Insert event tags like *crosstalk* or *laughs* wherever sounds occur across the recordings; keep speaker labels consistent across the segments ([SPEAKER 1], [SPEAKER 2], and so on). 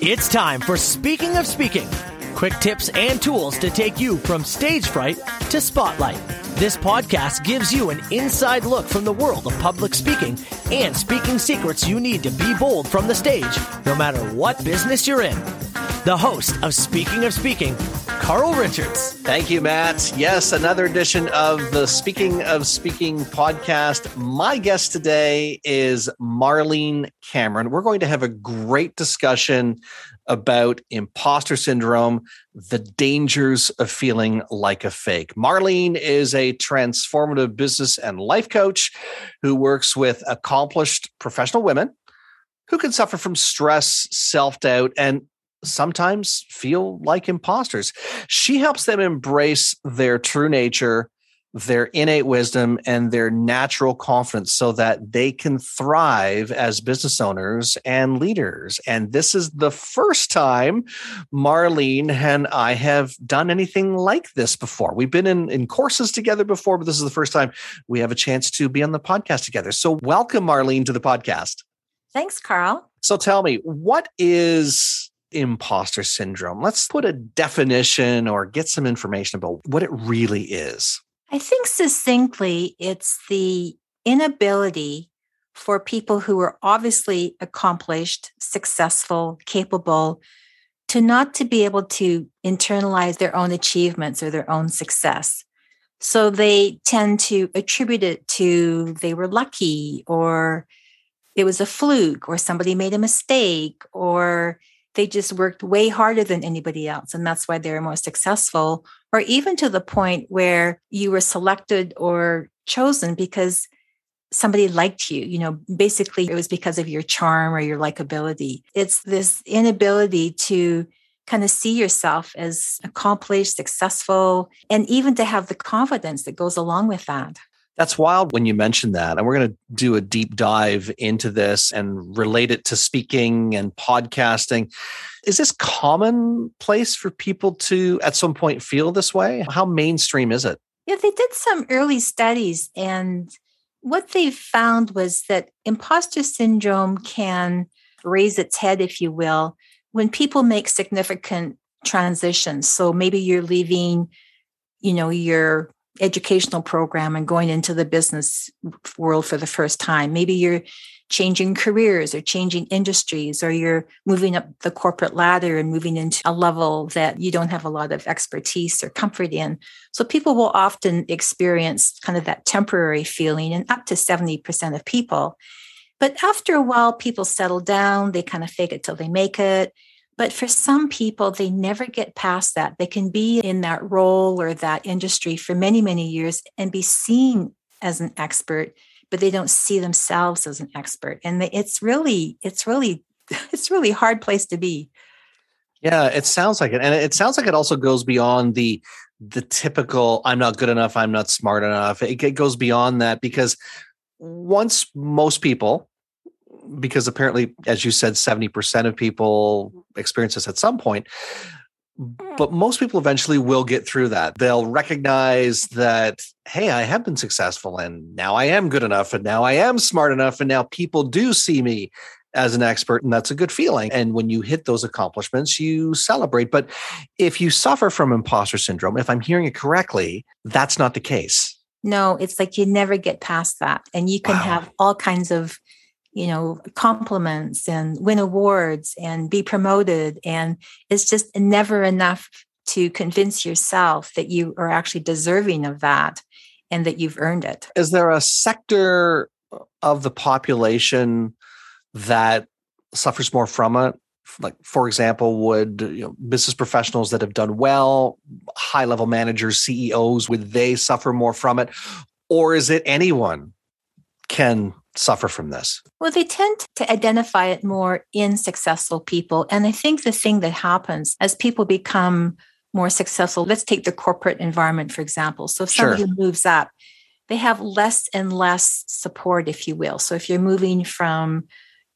[SPEAKER 1] It's time for Speaking of Speaking quick tips and tools to take you from stage fright to spotlight. This podcast gives you an inside look from the world of public speaking and speaking secrets you need to be bold from the stage, no matter what business you're in. The host of Speaking of Speaking, Carl Richards.
[SPEAKER 2] Thank you, Matt. Yes, another edition of the Speaking of Speaking podcast. My guest today is Marlene Cameron. We're going to have a great discussion about imposter syndrome, the dangers of feeling like a fake. Marlene is a transformative business and life coach who works with accomplished professional women who can suffer from stress, self doubt, and sometimes feel like imposters. She helps them embrace their true nature their innate wisdom and their natural confidence so that they can thrive as business owners and leaders. And this is the first time Marlene and I have done anything like this before. We've been in, in courses together before, but this is the first time we have a chance to be on the podcast together. So, welcome, Marlene, to the podcast.
[SPEAKER 3] Thanks, Carl.
[SPEAKER 2] So, tell me, what is imposter syndrome? Let's put a definition or get some information about what it really is.
[SPEAKER 3] I think succinctly, it's the inability for people who are obviously accomplished, successful, capable, to not to be able to internalize their own achievements or their own success. So they tend to attribute it to they were lucky or it was a fluke or somebody made a mistake or they just worked way harder than anybody else and that's why they were more successful or even to the point where you were selected or chosen because somebody liked you you know basically it was because of your charm or your likability. It's this inability to kind of see yourself as accomplished successful and even to have the confidence that goes along with that
[SPEAKER 2] that's wild when you mention that. And we're going to do a deep dive into this and relate it to speaking and podcasting. Is this commonplace for people to at some point feel this way? How mainstream is it?
[SPEAKER 3] Yeah, they did some early studies and what they found was that imposter syndrome can raise its head, if you will, when people make significant transitions. So maybe you're leaving, you know, your educational program and going into the business world for the first time. Maybe you're changing careers or changing industries, or you're moving up the corporate ladder and moving into a level that you don't have a lot of expertise or comfort in. So people will often experience kind of that temporary feeling, and up to 70% of people. But after a while, people settle down, they kind of fake it till they make it. But for some people, they never get past that. They can be in that role or that industry for many, many years and be seen as an expert, but they don't see themselves as an expert. And it's really, it's really, *laughs* it's really hard place to be.
[SPEAKER 2] Yeah, it sounds like it. And it sounds like it also goes beyond the the typical I'm not good enough, I'm not smart enough. It, it goes beyond that because once most people because apparently, as you said, 70% of people experience this at some point. But most people eventually will get through that. They'll recognize that, hey, I have been successful and now I am good enough and now I am smart enough and now people do see me as an expert and that's a good feeling and when you hit those accomplishments you celebrate but if you suffer from imposter syndrome if i'm hearing it correctly that's not the case
[SPEAKER 3] no it's like you never get past that and you can wow. have all kinds of you know compliments and win awards and be promoted. And it's just never enough to convince yourself that you are actually deserving of that and that you've earned it.
[SPEAKER 2] Is there a sector of the population that suffers more from it? Like for example would you know, business professionals that have done well high level managers ceos would they suffer more from it? Or is it anyone can suffer from this?
[SPEAKER 3] Well, they tend to identify it more in successful people. And I think the thing that happens as people become more successful, let's take the corporate environment, for example. So if somebody sure. moves up, they have less and less support, if you will. So if you're moving from,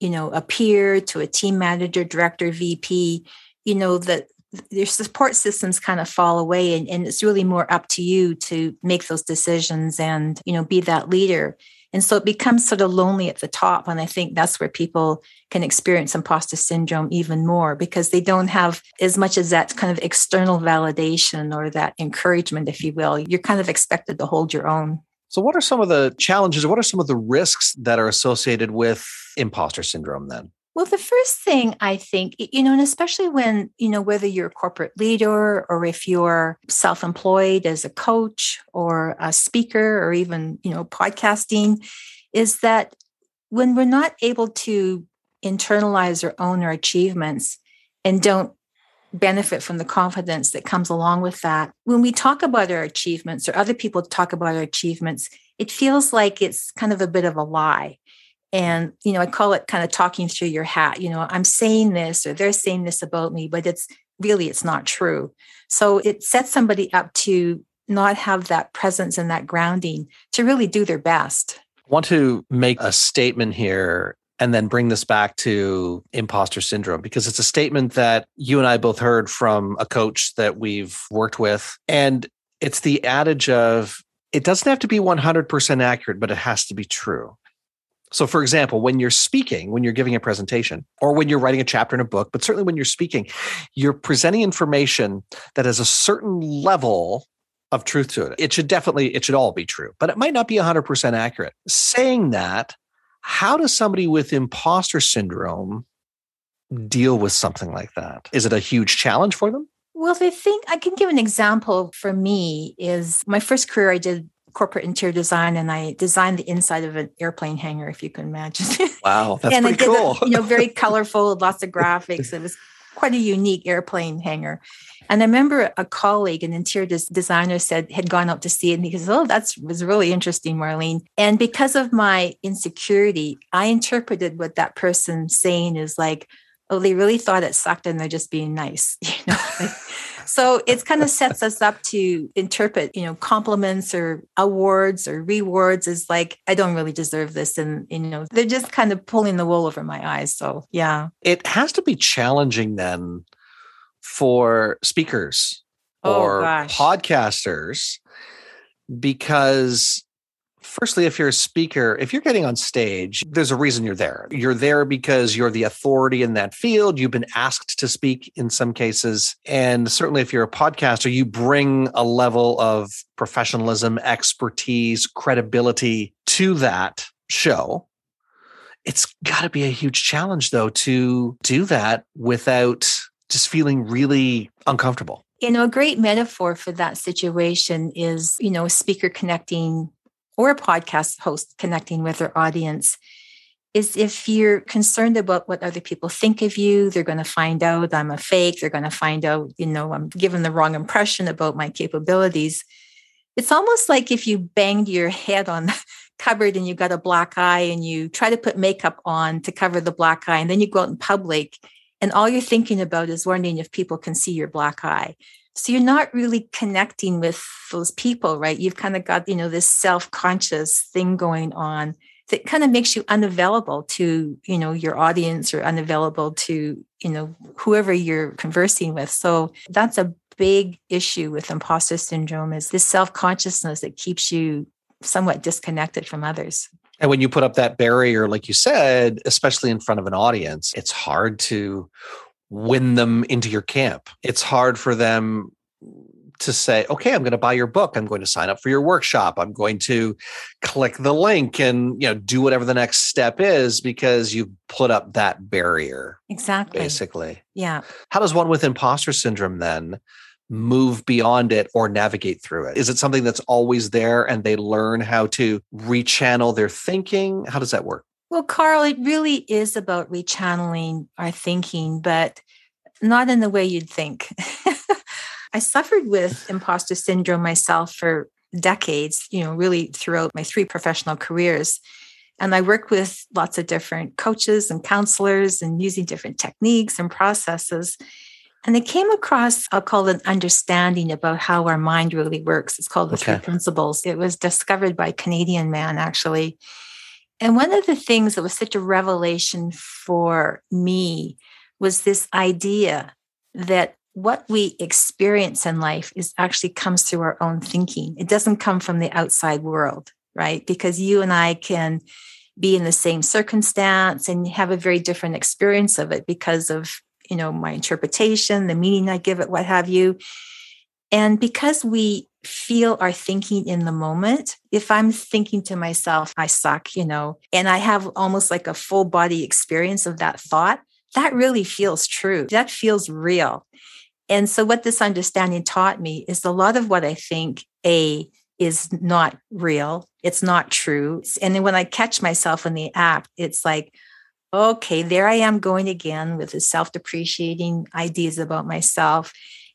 [SPEAKER 3] you know, a peer to a team manager, director, VP, you know, that your support systems kind of fall away and, and it's really more up to you to make those decisions and, you know, be that leader And so it becomes sort of lonely at the top. And I think that's where people can experience imposter syndrome even more because they don't have as much as that kind of external validation or that encouragement, if you will. You're kind of expected to hold your own.
[SPEAKER 2] So, what are some of the challenges? What are some of the risks that are associated with imposter syndrome then?
[SPEAKER 3] Well, the first thing I think, you know, and especially when, you know, whether you're a corporate leader or if you're self employed as a coach or a speaker or even, you know, podcasting, is that when we're not able to internalize or own our achievements and don't benefit from the confidence that comes along with that, when we talk about our achievements or other people talk about our achievements, it feels like it's kind of a bit of a lie and you know i call it kind of talking through your hat you know i'm saying this or they're saying this about me but it's really it's not true so it sets somebody up to not have that presence and that grounding to really do their best
[SPEAKER 2] i want to make a statement here and then bring this back to imposter syndrome because it's a statement that you and I both heard from a coach that we've worked with. And it's the adage of it doesn't have to be 100% accurate, but it has to be true. So, for example, when you're speaking, when you're giving a presentation, or when you're writing a chapter in a book, but certainly when you're speaking, you're presenting information that has a certain level of truth to it. It should definitely, it should all be true, but it might not be 100% accurate. Saying that, how does somebody with imposter syndrome deal with something like that? Is it a huge challenge for them?
[SPEAKER 3] Well, the thing I can give an example for me is my first career I did corporate interior design and I designed the inside of an airplane hangar, if you can imagine. *laughs*
[SPEAKER 2] Wow, that's
[SPEAKER 3] and
[SPEAKER 2] pretty
[SPEAKER 3] I did
[SPEAKER 2] cool.
[SPEAKER 3] You know, very *laughs* colorful, lots of graphics. It was quite a unique airplane hangar. And I remember a colleague, an interior des- designer, said had gone out to see it, and he goes, "Oh, that was really interesting, Marlene." And because of my insecurity, I interpreted what that person saying is like, "Oh, they really thought it sucked, and they're just being nice," *laughs* you know. Like, so it kind of sets us up to interpret, you know, compliments or awards or rewards as like, I don't really deserve this. And, you know, they're just kind of pulling the wool over my eyes. So, yeah.
[SPEAKER 2] It has to be challenging then for speakers
[SPEAKER 3] Oh,
[SPEAKER 2] or
[SPEAKER 3] gosh.
[SPEAKER 2] podcasters because firstly if you're a speaker if you're getting on stage there's a reason you're there. You're there because you're the authority in that field. You've been asked to speak in some cases. And certainly if you're a podcaster you bring a level of professionalism expertise credibility to that show. It's got to be a huge challenge though to do that without just feeling really uncomfortable.
[SPEAKER 3] You know, a great metaphor for that situation is, you know, speaker connecting or a podcast host connecting with their audience. Is if you're concerned about what other people think of you, they're going to find out I'm a fake. They're going to find out, you know, I'm given the wrong impression about my capabilities. It's almost like if you banged your head on the *laughs* cupboard and you got a black eye and you try to put makeup on to cover the black eye, and then you go out in public and all you're thinking about is wondering if people can see your black eye. So you're not really connecting with those people right? You've kind of got you know this self-conscious thing going on that kind of makes you unavailable to you know your audience or unavailable to you know whoever you're conversing with. So that's a big issue with imposter syndrome is this self-consciousness that keeps you somewhat disconnected from others
[SPEAKER 2] And when you put up that barrier, like you said, especially in front of an audience, it's hard to win them into your camp. It's hard for them to say, okay, I'm going to buy your book. I'm going to sign up for your workshop. I'm going to click the link and, you know, do whatever the next step is because you've put up that barrier,
[SPEAKER 3] exactly
[SPEAKER 2] basically.
[SPEAKER 3] yeah
[SPEAKER 2] How does one with imposter syndrome then move beyond it or navigate through it? Is it something that's always there and they learn how to rechannel their thinking? How does that work?
[SPEAKER 3] Well, Carl, it really is about rechanneling our thinking, but not in the way you'd think. *laughs* I suffered with imposter syndrome myself for decades, you know, really throughout my three professional careers. And I worked with lots of different coaches and counselors and using different techniques and processes. And I came across, I'll call it an understanding about how our mind really works. It's called the three principles. It was discovered by a Canadian man, actually. And one of the things that was such a revelation for me was this idea that what we experience in life is actually comes through our own thinking. It doesn't come from the outside world, right? Because you and I can be in the same circumstance and have a very different experience of it because of, you know, my interpretation, the meaning I give it, what have you. And because we feel our thinking in the moment, if I'm thinking to myself, I suck, you know, and I have almost like a full body experience of that thought, that really feels true. That feels real. And so, what this understanding taught me is a lot of what I think, A, is not real, it's not true. And then when I catch myself in the act, it's like, okay, there I am going again with the self depreciating ideas about myself.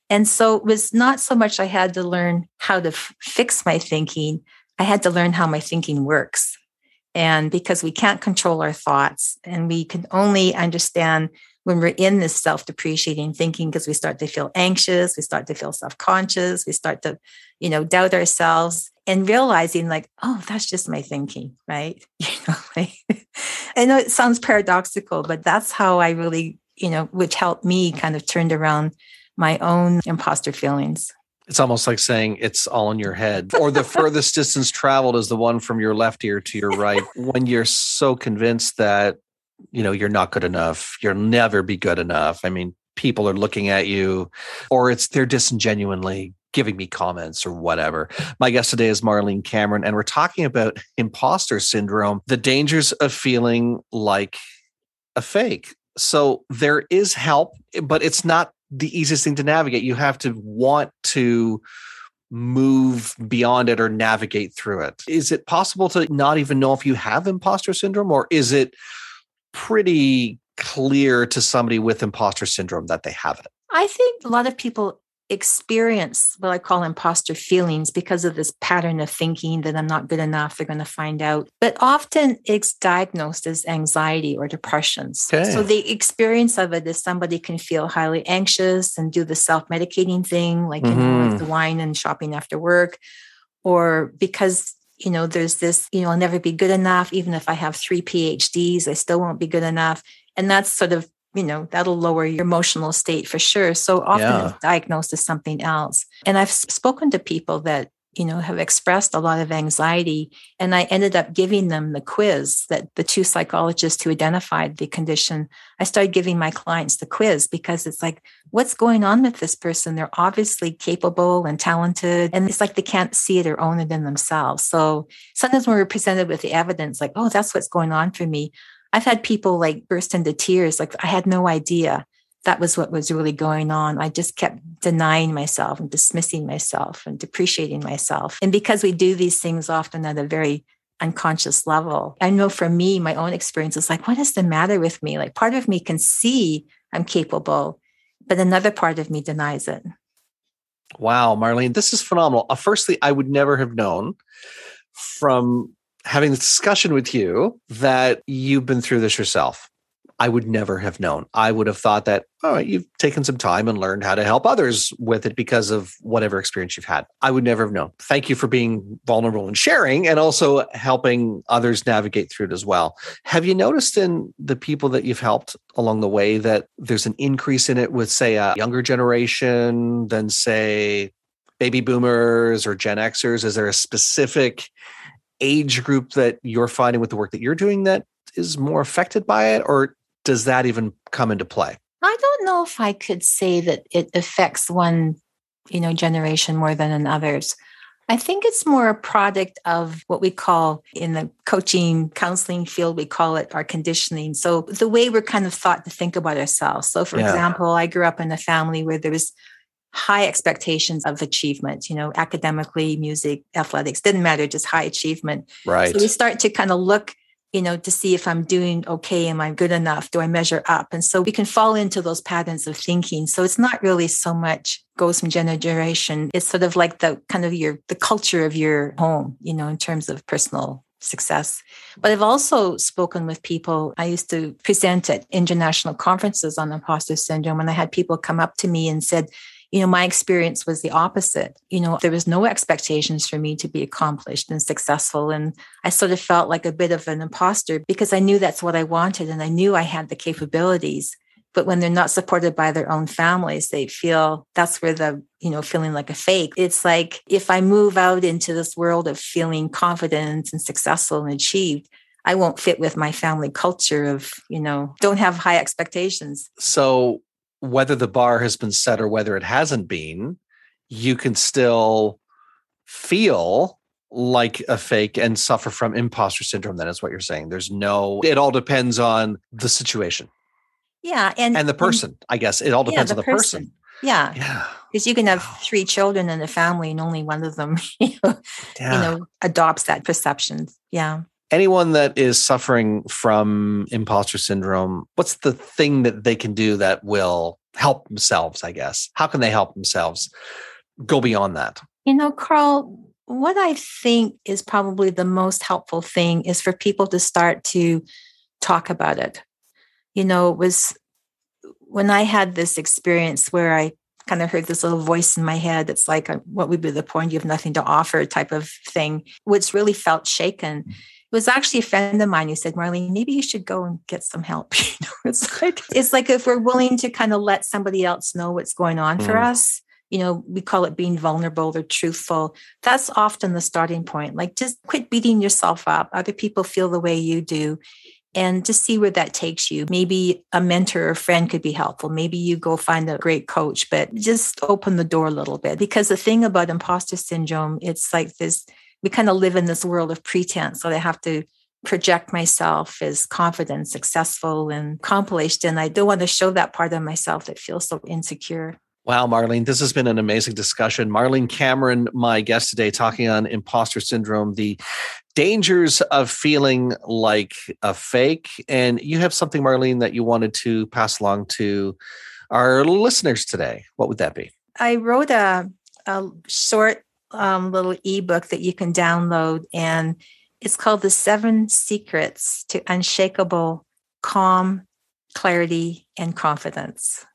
[SPEAKER 3] And so it was not so much I had to learn how to f- fix my thinking, I had to learn how my thinking works. And because we can't control our thoughts and we can only understand when we're in this self depreciating thinking because we start to feel anxious, we start to feel self conscious, we start to, you know, doubt ourselves and realizing like, oh, that's just my thinking, right? *laughs* You know, like, I know it sounds paradoxical, but that's how I really, you know, which helped me kind of turned around my own imposter feelings.
[SPEAKER 2] It's almost like saying it's all in your head, or the *laughs* furthest distance traveled is the one from your left ear to your right. when you're so convinced that you know you're not good enough you'll never be good enough i mean people are looking at you or it's they're disingenuinely giving me comments or whatever. My guest today is Marlene Cameron, and we're talking about imposter syndrome, the dangers of feeling like a fake. So there is help, but it's not the easiest thing to navigate. You have to want to move beyond it or navigate through it. Is it possible to not even know if you have imposter syndrome, or is it pretty clear to somebody with imposter syndrome that they have it?
[SPEAKER 3] I think a lot of people experience what I call imposter feelings because of this pattern of thinking that I'm not good enough, they're going to find out. But often it's diagnosed as anxiety or depressions. Okay. So the experience of it is somebody can feel highly anxious and do the self medicating thing, like, mm-hmm. you know, like the wine and shopping after work, or because you know, there's this, you know, I'll never be good enough. Even if I have three PhDs, I still won't be good enough. And that's sort of, you know, that'll lower your emotional state for sure. So often yeah. it's diagnosed as something else. And I've spoken to people that you know, have expressed a lot of anxiety. And I ended up giving them the quiz that the two psychologists who identified the condition, I started giving my clients the quiz because it's like, what's going on with this person? They're obviously capable and talented. And it's like they can't see it or own it in themselves. So sometimes when we're presented with the evidence, like, oh, that's what's going on for me. I've had people like burst into tears, like, I had no idea that was what was really going on. I just kept denying myself and dismissing myself and depreciating myself. And because we do these things often at a very unconscious level, I know for me, my own experience is like, what is the matter with me? Like part of me can see I'm capable, but another part of me denies it.
[SPEAKER 2] Wow, Marlene, this is phenomenal. Uh, firstly, I would never have known from having this discussion with you that you've been through this yourself. I would never have known. I would have thought that, oh, you've taken some time and learned how to help others with it because of whatever experience you've had. I would never have known. Thank you for being vulnerable and sharing and also helping others navigate through it as well. Have you noticed in the people that you've helped along the way that there's an increase in it with, say, a younger generation than, say, baby boomers or Gen Xers? Is there a specific age group that you're finding with the work that you're doing that is more affected by it? Or does that even come into play?
[SPEAKER 3] I don't know if I could say that it affects one, you know, generation more than in others. I think it's more a product of what we call in the coaching counseling field, we call it our conditioning. So the way we're kind of thought to think about ourselves. So for yeah. example, I grew up in a family where there was high expectations of achievement, you know, academically, music, athletics, didn't matter, just high achievement.
[SPEAKER 2] Right.
[SPEAKER 3] So we start to kind of look you know, to see if I'm doing okay. Am I good enough? Do I measure up? And so we can fall into those patterns of thinking. So it's not really so much goes from generation. It's sort of like the kind of your, the culture of your home, you know, in terms of personal success. But I've also spoken with people. I used to present at international conferences on imposter syndrome, and I had people come up to me and said, you know, my experience was the opposite. You know, there was no expectations for me to be accomplished and successful. And I sort of felt like a bit of an imposter because I knew that's what I wanted and I knew I had the capabilities. but when they're not supported by their own families they feel that's where the you know feeling like a fake it's like if i move out into this world of feeling confident and successful and achieved i won't fit with my family culture of you know don't have high expectations
[SPEAKER 2] so whether the bar has been set or whether it hasn't been you can still feel like a fake and suffer from imposter syndrome. Then is what you're saying. There's no it all depends on the situation.
[SPEAKER 3] Yeah and
[SPEAKER 2] and the person and, i guess. It all depends yeah, the on the person, person.
[SPEAKER 3] yeah. Yeah. Because you can have three children in a family and only one of them *laughs* you know, yeah. you know adopts that perception. Yeah
[SPEAKER 2] anyone that is suffering from imposter syndrome what's the thing that they can do that will help themselves i guess how can they help themselves go beyond that
[SPEAKER 3] you know carl what I think is probably the most helpful thing is for people to start to talk about it. You know, it was when I had this experience where I kind of heard this little voice in my head that's like, uh, what would be the point? You have nothing to offer type of thing, which really felt shaken. It was actually a friend of mine who said, Marlene, maybe you should go and get some help. *laughs* You know, it's *laughs* like it's like if we're willing to kind of let somebody else know what's going on mm. for us, you know, we call it being vulnerable or truthful. That's often the starting point. Like just quit beating yourself up. Other people feel the way you do and just see where that takes you. Maybe a mentor or friend could be helpful. Maybe you go find a great coach, but just open the door a little bit. Because the thing about imposter syndrome, it's like this we kind of live in this world of pretense. So I have to project myself as confident, successful, and accomplished. And I don't want to show that part of myself that feels so insecure.
[SPEAKER 2] Wow, Marlene, this has been an amazing discussion. Marlene Cameron, my guest today, talking on imposter syndrome, the dangers of feeling like a fake. And you have something, Marlene, that you wanted to pass along to our listeners today. What would that be?
[SPEAKER 3] I wrote a, a short um, little ebook that you can download, and it's called The Seven Secrets to Unshakable Calm, Clarity, and Confidence.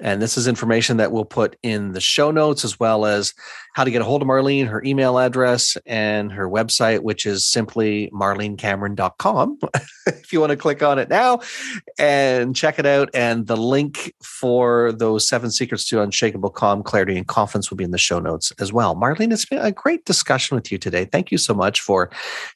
[SPEAKER 2] And this is information that we'll put in the show notes as well as how to get a hold of Marlene, her email address, and her website, which is simply marlenecameron.com. *laughs* if you want to click on it now and check it out. And the link for those seven secrets to unshakable calm, clarity, and confidence will be in the show notes as well. Marlene, it's been a great discussion with you today. Thank you so much for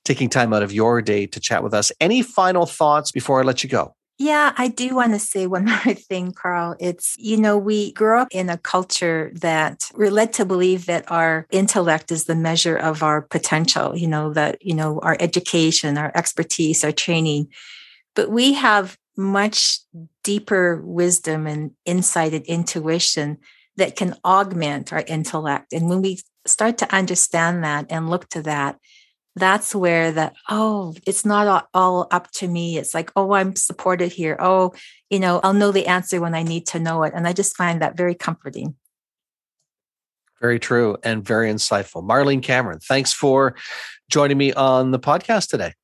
[SPEAKER 2] taking time out of your day to chat with us. Any final thoughts before I let you go?
[SPEAKER 3] Yeah, I do want to say one *laughs* more thing, Carl. It's, you know, we grew up in a culture that we're led to believe that our intellect is the measure of our potential, you know, that, you know, our education, our expertise, our training. But we have much deeper wisdom and insight and intuition that can augment our intellect. And when we start to understand that and look to that, that's where that oh it's not all up to me. It's like oh i'm supported here. Oh you know i'll know the answer when i need to know it. And i just find that very comforting.
[SPEAKER 2] Very true and very insightful. Marlene cameron thanks for joining me on the podcast today.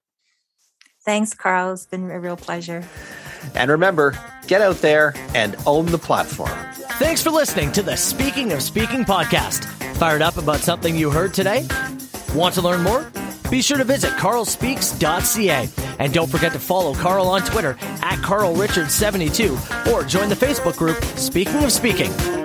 [SPEAKER 3] Thanks carl. It's been a real pleasure.
[SPEAKER 2] And remember get out there and own the platform.
[SPEAKER 1] Thanks for listening to the speaking of speaking podcast. Fired up about something you heard today? Want to learn more be sure to visit carlspeaks.ca. And don't forget to follow Carl on Twitter at carlrichards72 or join the Facebook group Speaking of Speaking.